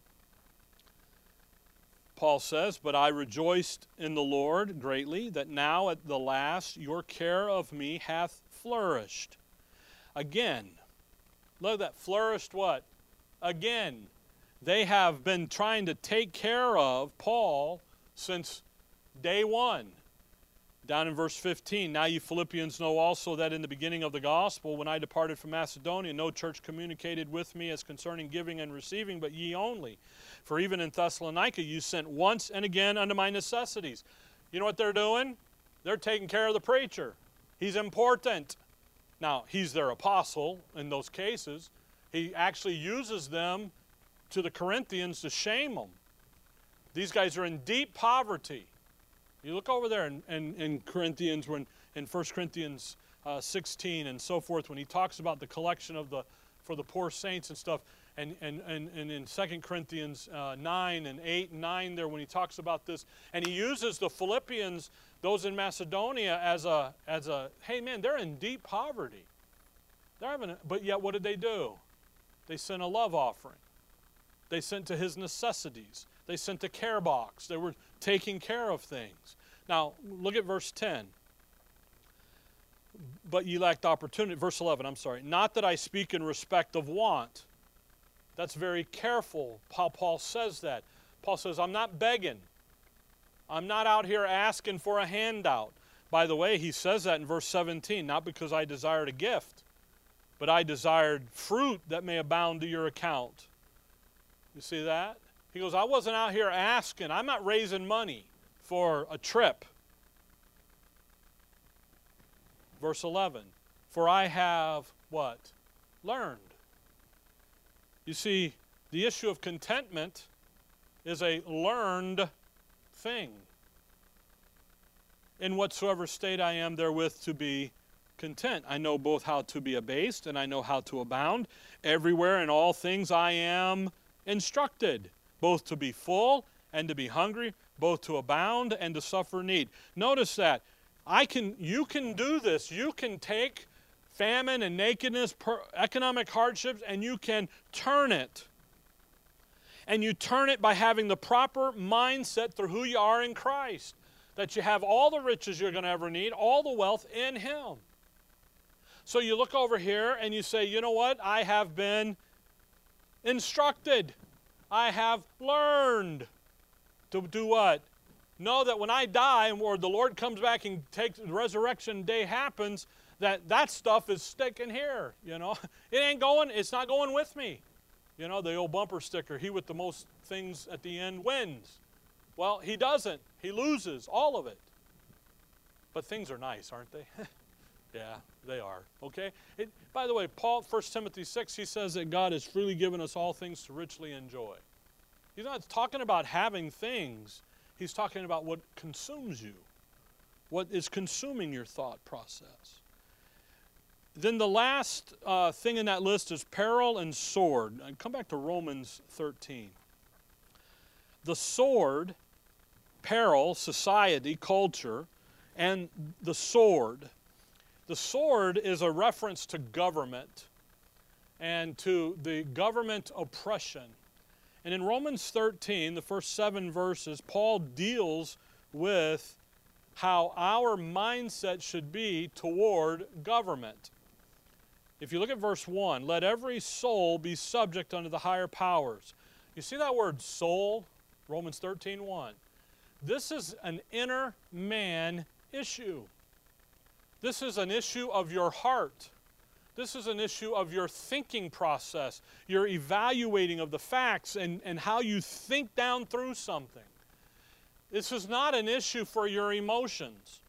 Paul says, But I rejoiced in the Lord greatly that now at the last your care of me hath flourished. Again, look that, flourished what? Again. They have been trying to take care of Paul since day one. Down in verse 15, now you Philippians know also that in the beginning of the gospel, when I departed from Macedonia, no church communicated with me as concerning giving and receiving, but ye only. For even in Thessalonica you sent once and again unto my necessities. You know what they're doing? They're taking care of the preacher. He's important. Now, he's their apostle in those cases. He actually uses them to the Corinthians to shame them. These guys are in deep poverty. You look over there in, in, in Corinthians, when in 1 Corinthians uh, 16 and so forth, when he talks about the collection of the for the poor saints and stuff, and, and, and, and in 2 Corinthians uh, 9 and 8 and 9 there, when he talks about this, and he uses the Philippians, those in Macedonia, as a, as a hey man, they're in deep poverty. They're having, a, but yet what did they do? They sent a love offering. They sent to his necessities. They sent a care box. They were taking care of things. Now, look at verse 10. But ye lacked opportunity. Verse 11, I'm sorry. Not that I speak in respect of want. That's very careful how Paul says that. Paul says, I'm not begging. I'm not out here asking for a handout. By the way, he says that in verse 17, not because I desired a gift, but I desired fruit that may abound to your account. You see that? He goes, I wasn't out here asking. I'm not raising money for a trip. Verse 11, for I have what? Learned. You see, the issue of contentment is a learned thing. In whatsoever state I am therewith to be content. I know both how to be abased and I know how to abound. Everywhere in all things I am instructed both to be full and to be hungry, both to abound and to suffer need. Notice that. I can you can do this. You can take famine and nakedness, per, economic hardships and you can turn it. And you turn it by having the proper mindset through who you are in Christ. That you have all the riches you're going to ever need, all the wealth in Him. So you look over here and you say, you know what? I have been instructed. I have learned to do what? Know that when I die or the Lord comes back and takes resurrection day happens, that that stuff is sticking here, you know. It ain't going, it's not going with me. You know, the old bumper sticker, he with the most things at the end wins. Well, he doesn't. He loses all of it. But things are nice, aren't they? yeah, they are. Okay? It, by the way, Paul, 1 Timothy 6, he says that God has freely given us all things to richly enjoy. He's not talking about having things, he's talking about what consumes you, what is consuming your thought process. Then the last uh, thing in that list is peril and sword. And come back to Romans 13. The sword, peril, society, culture, and the sword the sword is a reference to government and to the government oppression. And in Romans 13, the first seven verses, Paul deals with how our mindset should be toward government. If you look at verse 1, let every soul be subject unto the higher powers. You see that word soul? Romans 13, 1. This is an inner man issue. This is an issue of your heart. This is an issue of your thinking process, your evaluating of the facts, and, and how you think down through something. This is not an issue for your emotions.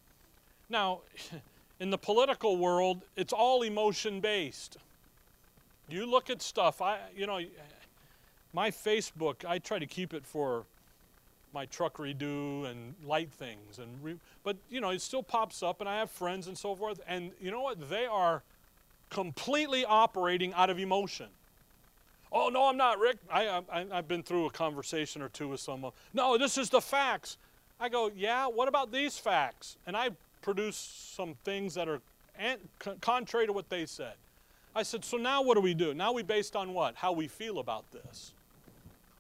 Now, in the political world, it's all emotion based. You look at stuff, I, you know, my Facebook, I try to keep it for my truck redo and light things and re- but you know it still pops up and i have friends and so forth and you know what they are completely operating out of emotion. Oh no i'm not rick. I, I, i've been through a conversation or two with someone. No this is the facts. I go yeah what about these facts? And i produce some things that are contrary to what they said. I said so now what do we do? Now we based on what? How we feel about this.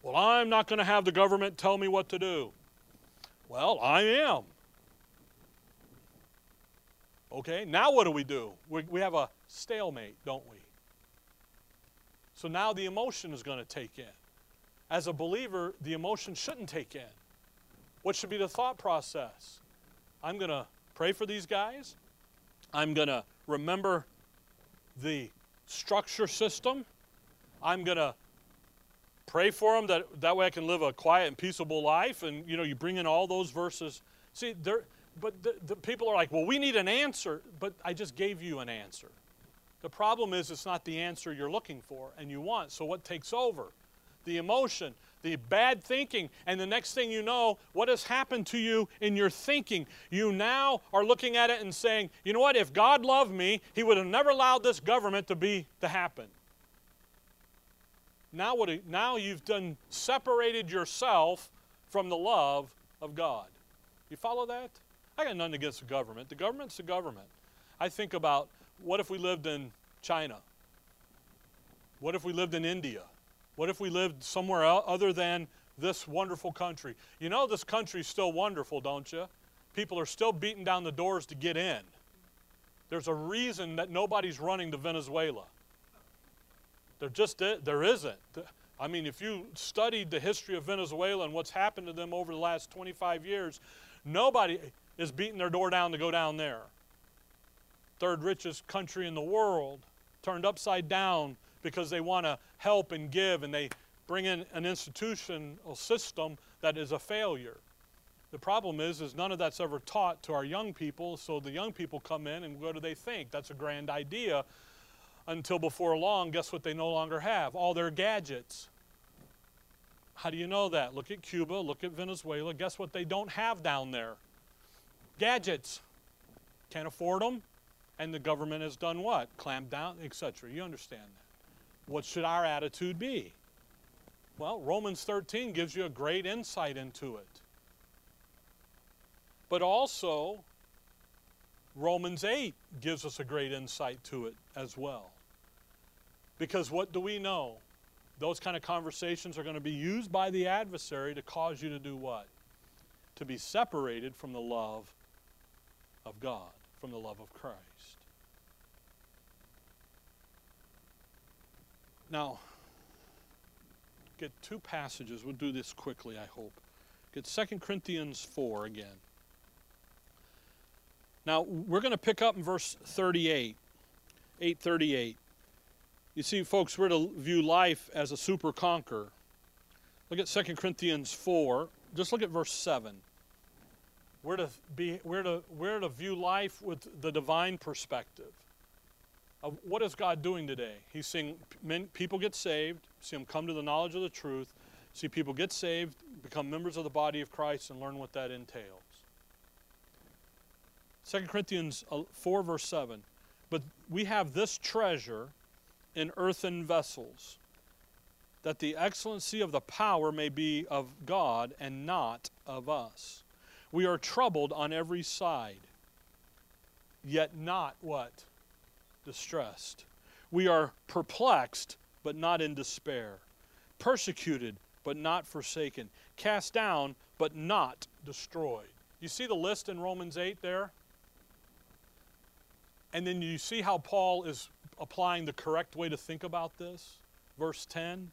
Well, I'm not going to have the government tell me what to do. Well, I am. Okay, now what do we do? We, we have a stalemate, don't we? So now the emotion is going to take in. As a believer, the emotion shouldn't take in. What should be the thought process? I'm going to pray for these guys. I'm going to remember the structure system. I'm going to pray for them that that way I can live a quiet and peaceable life. And you know, you bring in all those verses. See, there, but the, the people are like, well, we need an answer. But I just gave you an answer. The problem is, it's not the answer you're looking for and you want. So what takes over? The emotion, the bad thinking, and the next thing you know, what has happened to you in your thinking? You now are looking at it and saying, you know what? If God loved me, He would have never allowed this government to be to happen. Now, what, now you've done separated yourself from the love of God. You follow that? I got nothing against the government. The government's the government. I think about what if we lived in China? What if we lived in India? What if we lived somewhere other than this wonderful country? You know, this country's still wonderful, don't you? People are still beating down the doors to get in. There's a reason that nobody's running to Venezuela. There just there isn't. I mean, if you studied the history of Venezuela and what's happened to them over the last 25 years, nobody is beating their door down to go down there. Third richest country in the world, turned upside down because they want to help and give and they bring in an institutional system that is a failure. The problem is, is none of that's ever taught to our young people, so the young people come in and what do they think? That's a grand idea until before long, guess what they no longer have? All their gadgets. How do you know that? Look at Cuba, look at Venezuela. Guess what they don't have down there? Gadgets. Can't afford them. And the government has done what? Clamped down, etc. You understand that. What should our attitude be? Well, Romans 13 gives you a great insight into it. But also, Romans 8 gives us a great insight to it as well. Because what do we know? Those kind of conversations are going to be used by the adversary to cause you to do what? To be separated from the love of God, from the love of Christ. Now, get two passages. We'll do this quickly, I hope. Get 2 Corinthians 4 again. Now, we're going to pick up in verse 38, 838. You see, folks, we're to view life as a super conqueror. Look at 2 Corinthians 4. Just look at verse 7. We're to, be, we're, to, we're to view life with the divine perspective. Of what is God doing today? He's seeing men, people get saved, see them come to the knowledge of the truth, see people get saved, become members of the body of Christ, and learn what that entails. 2 Corinthians uh, 4, verse 7. But we have this treasure in earthen vessels, that the excellency of the power may be of God and not of us. We are troubled on every side, yet not what? Distressed. We are perplexed, but not in despair. Persecuted, but not forsaken. Cast down, but not destroyed. You see the list in Romans 8 there? And then you see how Paul is applying the correct way to think about this? Verse 10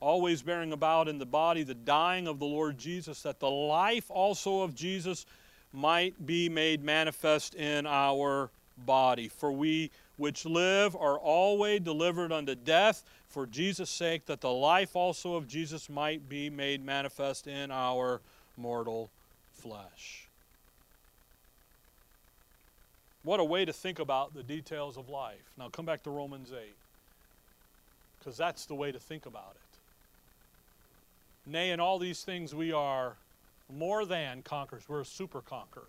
Always bearing about in the body the dying of the Lord Jesus, that the life also of Jesus might be made manifest in our body. For we which live are always delivered unto death for Jesus' sake, that the life also of Jesus might be made manifest in our mortal flesh. What a way to think about the details of life. Now come back to Romans 8, because that's the way to think about it. Nay, in all these things we are more than conquerors. We're a super conqueror.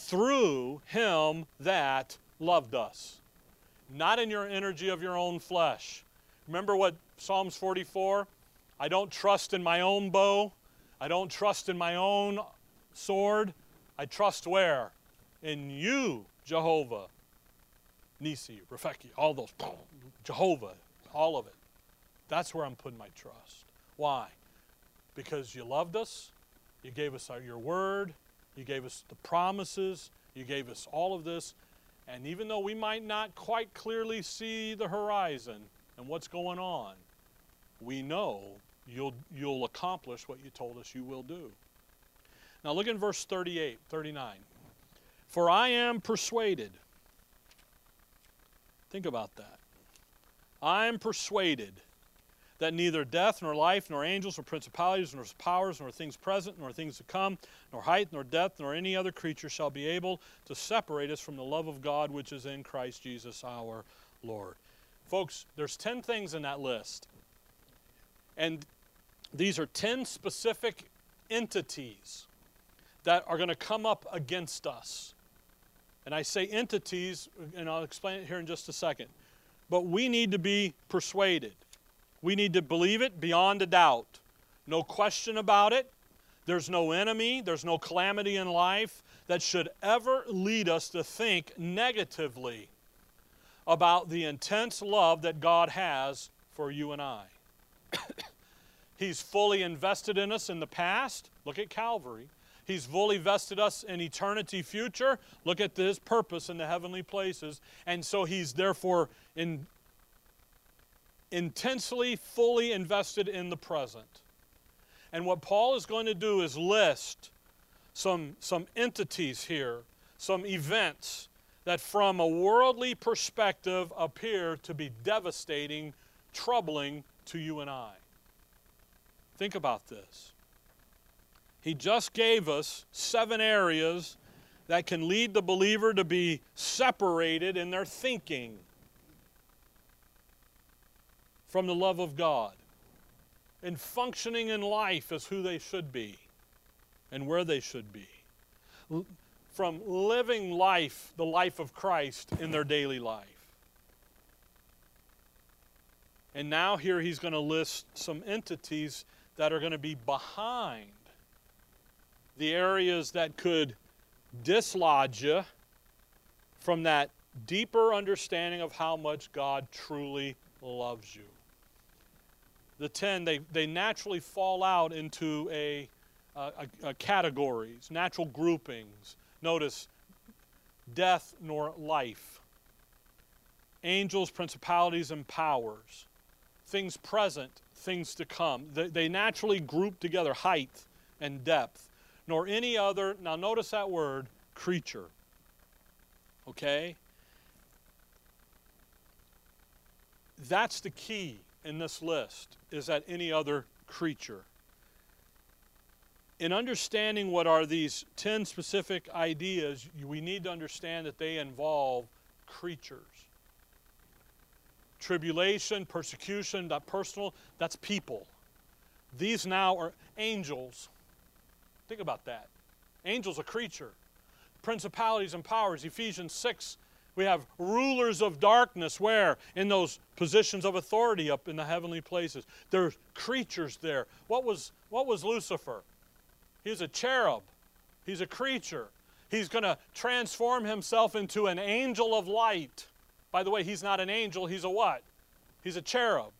Through him that loved us. Not in your energy of your own flesh. Remember what Psalms 44? I don't trust in my own bow. I don't trust in my own sword. I trust where? In you, Jehovah. Nissi, Rafeki, all those. Jehovah, all of it. That's where I'm putting my trust. Why? Because you loved us, you gave us our, your word, you gave us the promises, you gave us all of this. And even though we might not quite clearly see the horizon and what's going on, we know you'll, you'll accomplish what you told us you will do. Now look in verse 38, 39. For I am persuaded. Think about that. I am persuaded that neither death, nor life, nor angels, nor principalities, nor powers, nor things present, nor things to come, nor height, nor depth, nor any other creature shall be able to separate us from the love of God which is in Christ Jesus our Lord. Folks, there's 10 things in that list. And these are 10 specific entities that are going to come up against us. And I say entities, and I'll explain it here in just a second. But we need to be persuaded. We need to believe it beyond a doubt. No question about it. There's no enemy, there's no calamity in life that should ever lead us to think negatively about the intense love that God has for you and I. He's fully invested in us in the past. Look at Calvary. He's fully vested us in eternity future. Look at his purpose in the heavenly places. And so he's therefore in, intensely, fully invested in the present. And what Paul is going to do is list some, some entities here, some events that from a worldly perspective appear to be devastating, troubling to you and I. Think about this. He just gave us seven areas that can lead the believer to be separated in their thinking from the love of God and functioning in life as who they should be and where they should be. From living life, the life of Christ, in their daily life. And now, here he's going to list some entities that are going to be behind the areas that could dislodge you from that deeper understanding of how much God truly loves you. The 10, they, they naturally fall out into a, a, a categories, natural groupings. Notice death nor life, angels, principalities, and powers, things present, things to come. They, they naturally group together height and depth, nor any other, now notice that word, creature. Okay? That's the key in this list, is that any other creature. In understanding what are these 10 specific ideas, we need to understand that they involve creatures tribulation, persecution, that personal, that's people. These now are angels. Think about that. Angels, a creature. Principalities and powers, Ephesians 6. We have rulers of darkness where? In those positions of authority up in the heavenly places. There's creatures there. What was, what was Lucifer? He's a cherub, he's a creature. He's going to transform himself into an angel of light. By the way, he's not an angel, he's a what? He's a cherub.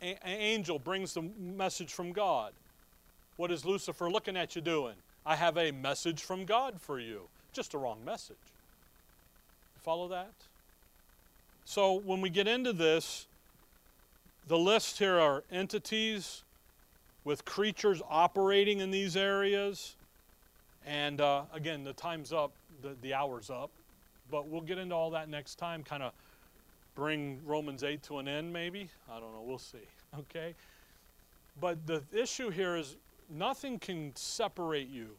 an angel brings the message from God. What is Lucifer looking at you doing? I have a message from God for you. Just a wrong message. Follow that? So when we get into this, the list here are entities with creatures operating in these areas. And uh, again, the time's up, the, the hour's up. But we'll get into all that next time, kind of bring Romans 8 to an end, maybe. I don't know. We'll see. Okay? But the issue here is nothing can separate you.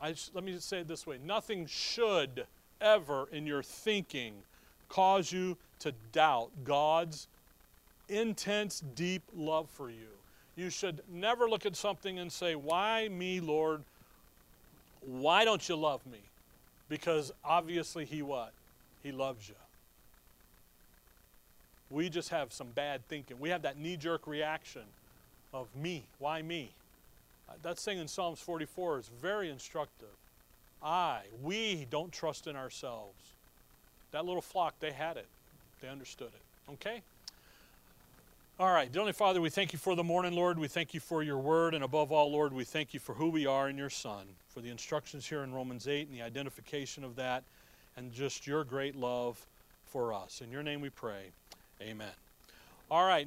I let me just say it this way nothing should ever in your thinking cause you to doubt God's intense, deep love for you. You should never look at something and say, Why me, Lord? Why don't you love me? Because obviously He what? He loves you. We just have some bad thinking. We have that knee jerk reaction of me. Why me? That thing in Psalms 44 is very instructive. I, we don't trust in ourselves. That little flock, they had it. They understood it. Okay? All right. Dear Heavenly Father, we thank you for the morning, Lord. We thank you for your word. And above all, Lord, we thank you for who we are in your Son, for the instructions here in Romans 8 and the identification of that, and just your great love for us. In your name we pray. Amen. All right.